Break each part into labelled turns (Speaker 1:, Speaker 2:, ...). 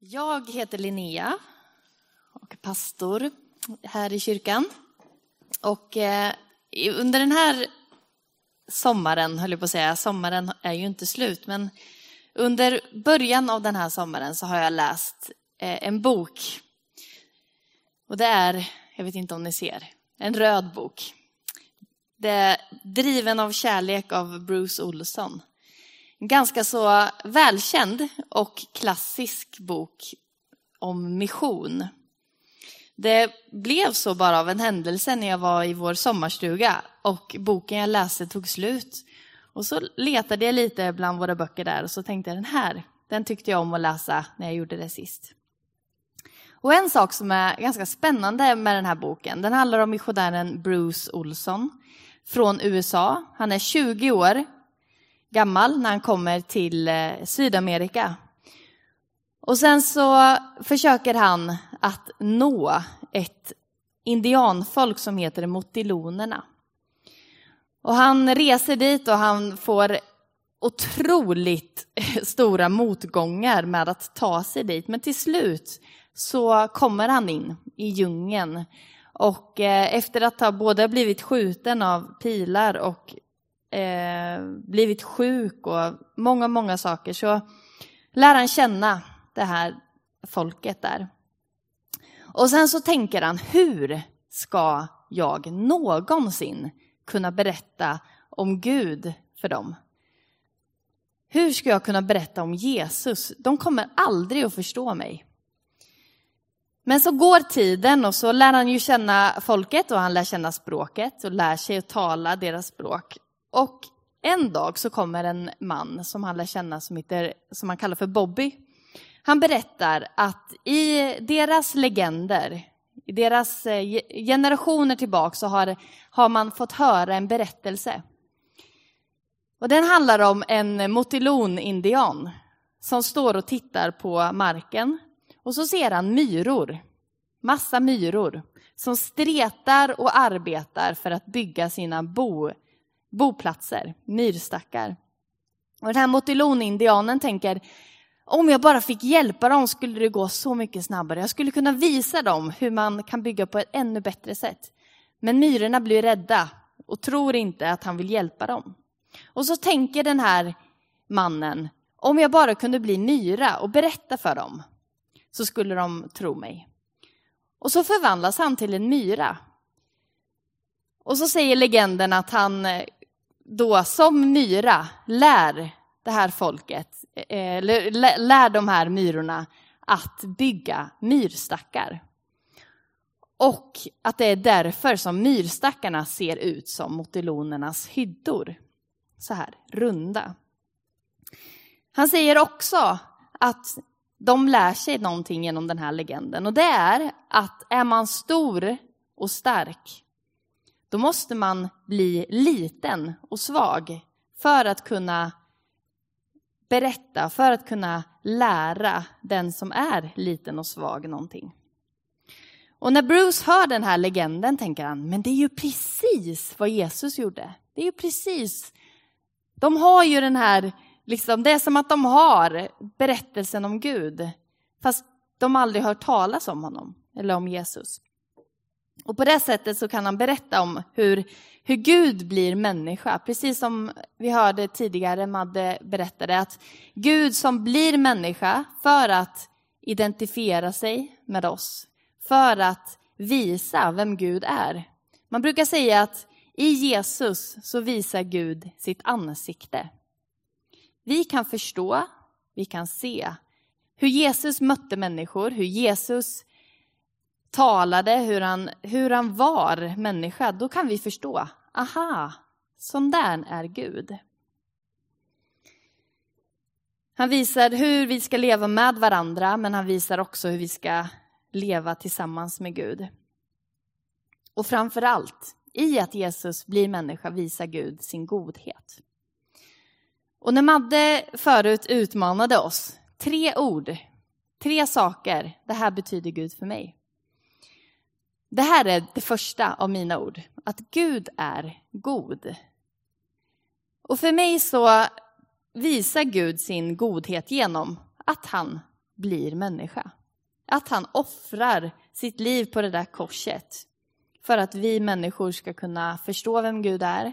Speaker 1: Jag heter Linnea och är pastor här i kyrkan. Och eh, under den här sommaren, höll jag på att säga, sommaren är ju inte slut, men under början av den här sommaren så har jag läst eh, en bok. Och det är, jag vet inte om ni ser, en röd bok. Det är Driven av kärlek av Bruce Olsson. En ganska så välkänd och klassisk bok om mission. Det blev så bara av en händelse när jag var i vår sommarstuga och boken jag läste tog slut. Och så letade jag lite bland våra böcker där och så tänkte jag den här, den tyckte jag om att läsa när jag gjorde det sist. Och en sak som är ganska spännande med den här boken, den handlar om missionären Bruce Olson från USA. Han är 20 år gammal när han kommer till eh, Sydamerika. Och sen så försöker han att nå ett indianfolk som heter motilonerna. Och han reser dit och han får otroligt stora motgångar med att ta sig dit. Men till slut så kommer han in i djungeln. Och eh, efter att ha både blivit skjuten av pilar och eh, blivit sjuk och många, många saker så lär han känna det här folket där. Och sen så tänker han, hur ska jag någonsin kunna berätta om Gud för dem? Hur ska jag kunna berätta om Jesus? De kommer aldrig att förstå mig. Men så går tiden och så lär han ju känna folket och han lär känna språket och lär sig att tala deras språk. Och en dag så kommer en man som han lär känna som, heter, som han kallar för Bobby. Han berättar att i deras legender, i deras eh, generationer tillbaka så har, har man fått höra en berättelse. Och den handlar om en motilon-indian som står och tittar på marken. Och så ser han myror, massa myror, som stretar och arbetar för att bygga sina bo boplatser, myrstackar. Och den här motilon-indianen tänker, om jag bara fick hjälpa dem skulle det gå så mycket snabbare. Jag skulle kunna visa dem hur man kan bygga på ett ännu bättre sätt. Men myrorna blir rädda och tror inte att han vill hjälpa dem. Och så tänker den här mannen, om jag bara kunde bli myra och berätta för dem så skulle de tro mig. Och så förvandlas han till en myra. Och så säger legenden att han eh, då som myra lär det här folket, eh, eller lär de här myrorna att bygga myrstackar. Och att det är därför som myrstackarna ser ut som motilonernas hyddor. Så här, runda. Han säger också att de lär sig någonting genom den här legenden och det är att är man stor och stark då måste man bli liten och svag för att kunna berätta, för att kunna lära den som är liten och svag någonting. Och när Bruce hör den här legenden tänker han, men det är ju precis vad Jesus gjorde. Det är ju precis. De har ju den här, liksom, det är som att de har berättelsen om Gud, fast de aldrig hört talas om honom eller om Jesus. Och på det sättet så kan han berätta om hur, hur Gud blir människa. Precis som vi hörde tidigare, Madde berättade, att Gud som blir människa för att identifiera sig med oss. För att visa vem Gud är. Man brukar säga att i Jesus så visar Gud sitt ansikte. Vi kan förstå, vi kan se hur Jesus mötte människor, hur Jesus talade, hur han, hur han var människa, då kan vi förstå. Aha, sån där är Gud. Han visar hur vi ska leva med varandra, men han visar också hur vi ska leva tillsammans med Gud. Och framför allt, i att Jesus blir människa visar Gud sin godhet. Och när Madde förut utmanade oss, tre ord, tre saker, det här betyder Gud för mig. Det här är det första av mina ord, att Gud är god. Och för mig så visar Gud sin godhet genom att han blir människa. Att han offrar sitt liv på det där korset för att vi människor ska kunna förstå vem Gud är,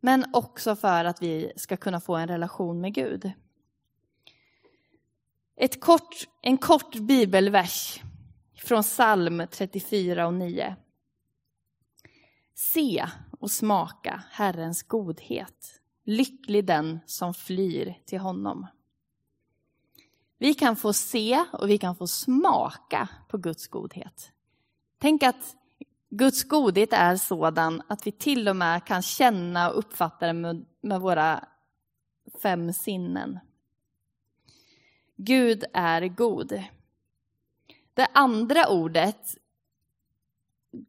Speaker 1: men också för att vi ska kunna få en relation med Gud. Ett kort, en kort bibelvers från psalm 34 och 9. Se och smaka Herrens godhet. Lycklig den som flyr till honom. Vi kan få se och vi kan få smaka på Guds godhet. Tänk att Guds godhet är sådan att vi till och med kan känna och uppfatta den med, med våra fem sinnen. Gud är god. Det andra ordet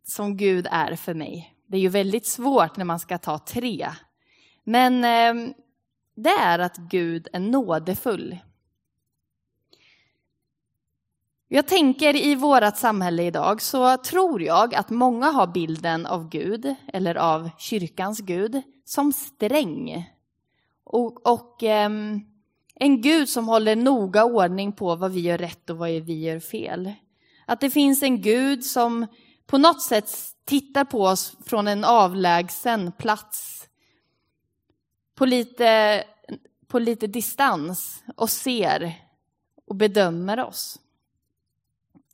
Speaker 1: som Gud är för mig, det är ju väldigt svårt när man ska ta tre. Men ehm, det är att Gud är nådefull. Jag tänker i vårt samhälle idag så tror jag att många har bilden av Gud, eller av kyrkans Gud, som sträng. Och, och um, en Gud som håller noga ordning på vad vi gör rätt och vad vi gör fel. Att det finns en Gud som på något sätt tittar på oss från en avlägsen plats. På lite, på lite distans och ser och bedömer oss.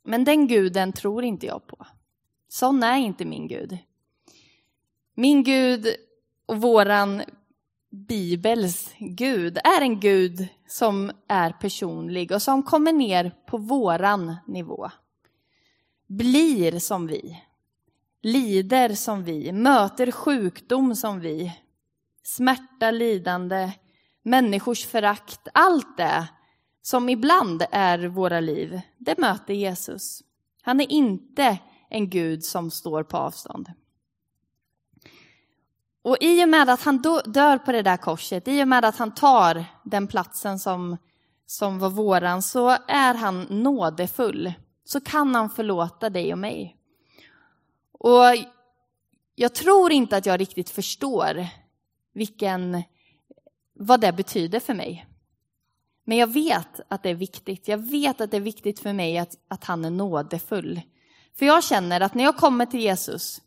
Speaker 1: Men den guden tror inte jag på. Sån är inte min Gud. Min Gud och våran Bibels Gud är en Gud som är personlig och som kommer ner på våran nivå. Blir som vi, lider som vi, möter sjukdom som vi, smärta, lidande, människors förakt, allt det som ibland är våra liv, det möter Jesus. Han är inte en Gud som står på avstånd. Och i och med att han dör på det där korset, i och med att han tar den platsen som, som var våran, så är han nådefull. Så kan han förlåta dig och mig. Och jag tror inte att jag riktigt förstår vilken, vad det betyder för mig. Men jag vet att det är viktigt. Jag vet att det är viktigt för mig att, att han är nådefull. För jag känner att när jag kommer till Jesus,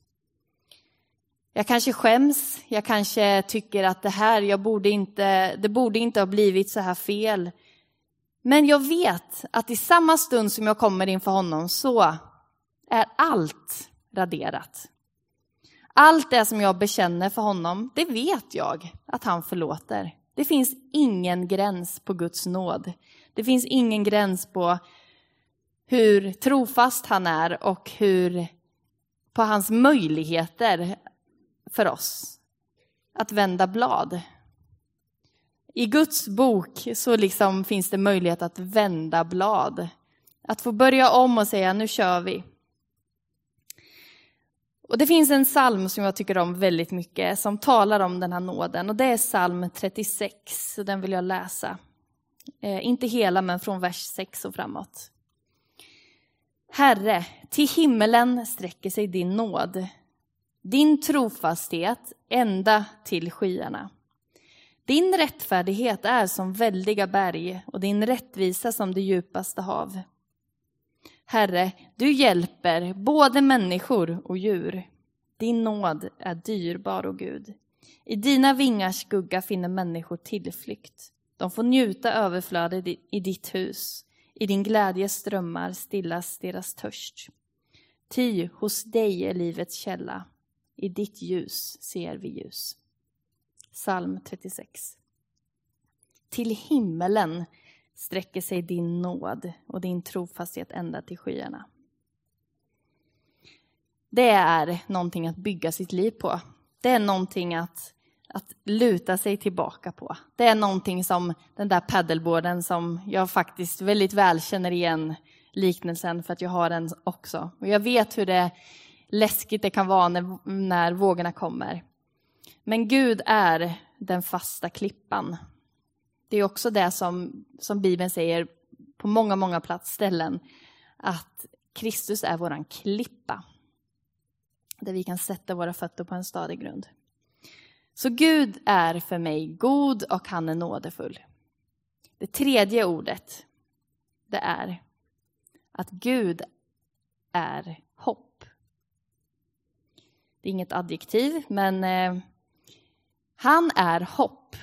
Speaker 1: jag kanske skäms, jag kanske tycker att det här, jag borde inte, det borde inte ha blivit så här fel. Men jag vet att i samma stund som jag kommer inför honom så är allt raderat. Allt det som jag bekänner för honom, det vet jag att han förlåter. Det finns ingen gräns på Guds nåd. Det finns ingen gräns på hur trofast han är och hur på hans möjligheter för oss att vända blad. I Guds bok så liksom finns det möjlighet att vända blad. Att få börja om och säga nu kör vi. Och det finns en psalm som jag tycker om väldigt mycket som talar om den här nåden och det är psalm 36, så den vill jag läsa. Eh, inte hela men från vers 6 och framåt. Herre, till himmelen sträcker sig din nåd, din trofasthet ända till skyarna. Din rättfärdighet är som väldiga berg och din rättvisa som det djupaste hav. Herre, du hjälper både människor och djur. Din nåd är dyrbar, och Gud. I dina vingars skugga finner människor tillflykt. De får njuta överflödet i ditt hus. I din glädjes strömmar stillas deras törst. Ty hos dig är livets källa. I ditt ljus ser vi ljus. Psalm 36. Till himmelen sträcker sig din nåd och din trofasthet ända till skyarna. Det är någonting att bygga sitt liv på. Det är någonting att, att luta sig tillbaka på. Det är någonting som den där paddleboarden som jag faktiskt väldigt väl känner igen liknelsen för att jag har den också. Och jag vet hur det läskigt det kan vara när, när vågorna kommer. Men Gud är den fasta klippan det är också det som, som Bibeln säger på många, många platsställen, att Kristus är våran klippa. Där vi kan sätta våra fötter på en stadig grund. Så Gud är för mig god och han är nådefull. Det tredje ordet, det är att Gud är. Det är inget adjektiv, men eh, han är hopp.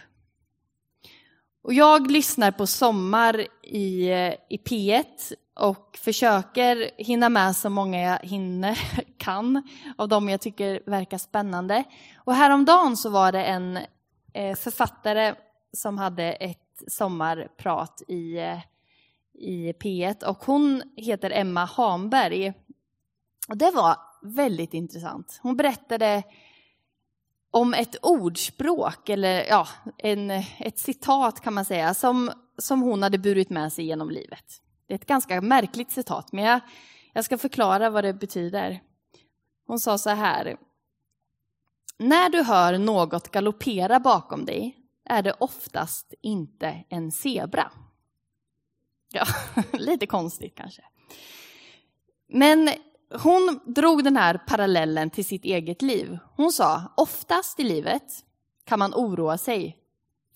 Speaker 1: Och jag lyssnar på Sommar i, eh, i P1 och försöker hinna med så många jag hinner, kan, av dem jag tycker verkar spännande. Och häromdagen så var det en eh, författare som hade ett sommarprat i, eh, i P1 och hon heter Emma Hamberg. Och det var väldigt intressant. Hon berättade om ett ordspråk, eller ja, en, ett citat kan man säga, som, som hon hade burit med sig genom livet. Det är ett ganska märkligt citat, men jag, jag ska förklara vad det betyder. Hon sa så här. När du hör något galoppera bakom dig är det oftast inte en zebra. Ja, lite konstigt kanske. Men hon drog den här parallellen till sitt eget liv. Hon sa, oftast i livet kan man oroa sig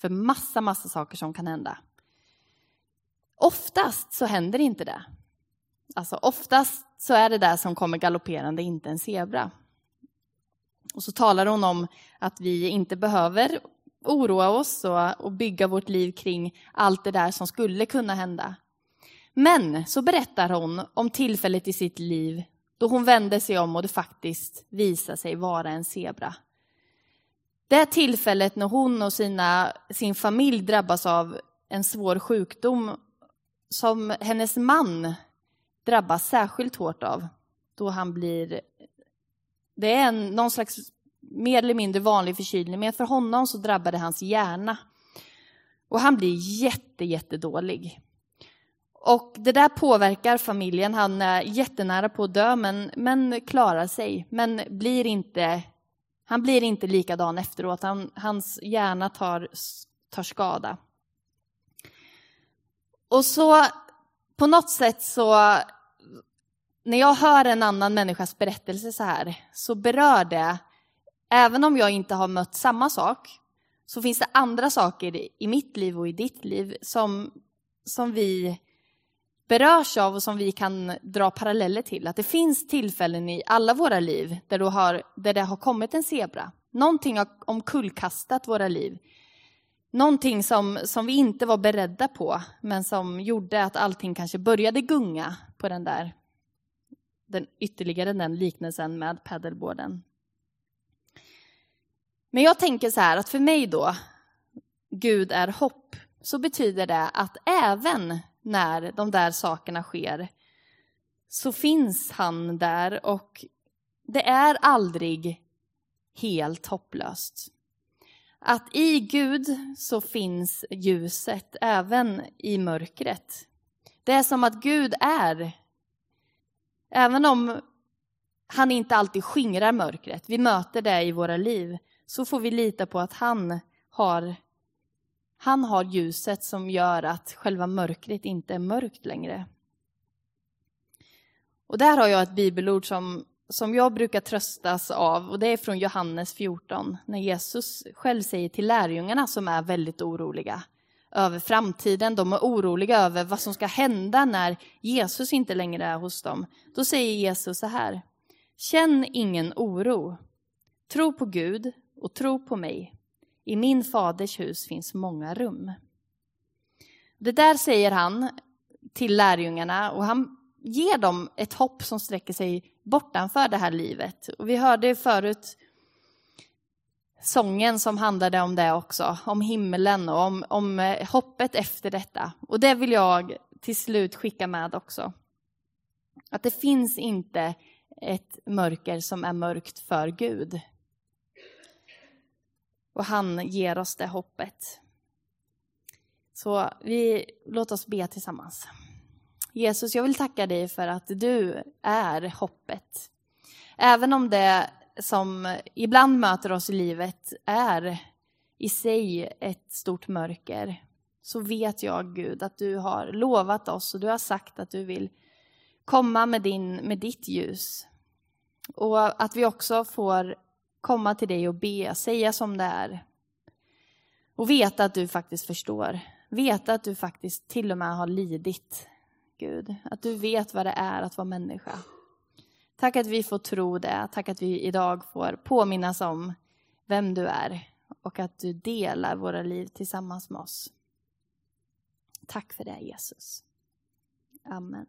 Speaker 1: för massa, massa saker som kan hända. Oftast så händer inte det. Alltså oftast så är det där som kommer galopperande inte en zebra. Och så talar hon om att vi inte behöver oroa oss och, bygga vårt liv kring allt det där som skulle kunna hända. Men så berättar hon om tillfället i sitt liv då hon vände sig om och det faktiskt visade sig vara en zebra. Det tillfället när hon och sina, sin familj drabbas av en svår sjukdom som hennes man drabbas särskilt hårt av. Då han blir... Det är en, någon slags mer eller mindre vanlig förkylning, men för honom så drabbar det hans hjärna. Och han blir jätte, jättedålig. Och det där påverkar familjen. Han är jättenära på att dö, men, men klarar sig. Men blir inte, han blir inte likadan efteråt. Han, hans hjärna tar, tar skada. Och så på något sätt så, när jag hör en annan människas berättelse så här, så berör det, även om jag inte har mött samma sak, så finns det andra saker i mitt liv och i ditt liv som, som vi berörs av och som vi kan dra paralleller till. Att det finns tillfällen i alla våra liv där, det har, där det har kommit en zebra. Någonting har omkullkastat våra liv. Någonting som, som vi inte var beredda på, men som gjorde att allting kanske började gunga på den där, den, ytterligare den liknelsen med paddleboarden. Men jag tänker så här att för mig då, Gud är hopp, så betyder det att även när de där sakerna sker så finns han där och det är aldrig helt hopplöst. Att i Gud så finns ljuset även i mörkret. Det är som att Gud är, även om han inte alltid skingrar mörkret, vi möter det i våra liv, så får vi lita på att han har han har ljuset som gör att själva mörkret inte är mörkt längre. Och där har jag ett bibelord som, som jag brukar tröstas av och det är från Johannes 14 när Jesus själv säger till lärjungarna som är väldigt oroliga över framtiden. De är oroliga över vad som ska hända när Jesus inte längre är hos dem. Då säger Jesus så här. Känn ingen oro. Tro på Gud och tro på mig. I min faders hus finns många rum. Det där säger han till lärjungarna och han ger dem ett hopp som sträcker sig bortanför det här livet. Och vi hörde förut sången som handlade om det också, om himlen och om, om eh, hoppet efter detta. Och det vill jag till slut skicka med också. Att det finns inte ett mörker som är mörkt för Gud. Och han ger oss det hoppet. Så vi, låt oss be tillsammans. Jesus, jag vill tacka dig för att du är hoppet. Även om det som ibland möter oss i livet är i sig ett stort mörker, så vet jag Gud att du har lovat oss och du har sagt att du vill komma med, din, med ditt ljus. Och att vi också får komma till dig och be, säga som det är. Och veta att du faktiskt förstår. Veta att du faktiskt till och med har lidit Gud. Att du vet vad det är att vara människa. Tack att vi får tro det. Tack att vi idag får påminnas om vem du är och att du delar våra liv tillsammans med oss. Tack för det Jesus. Amen.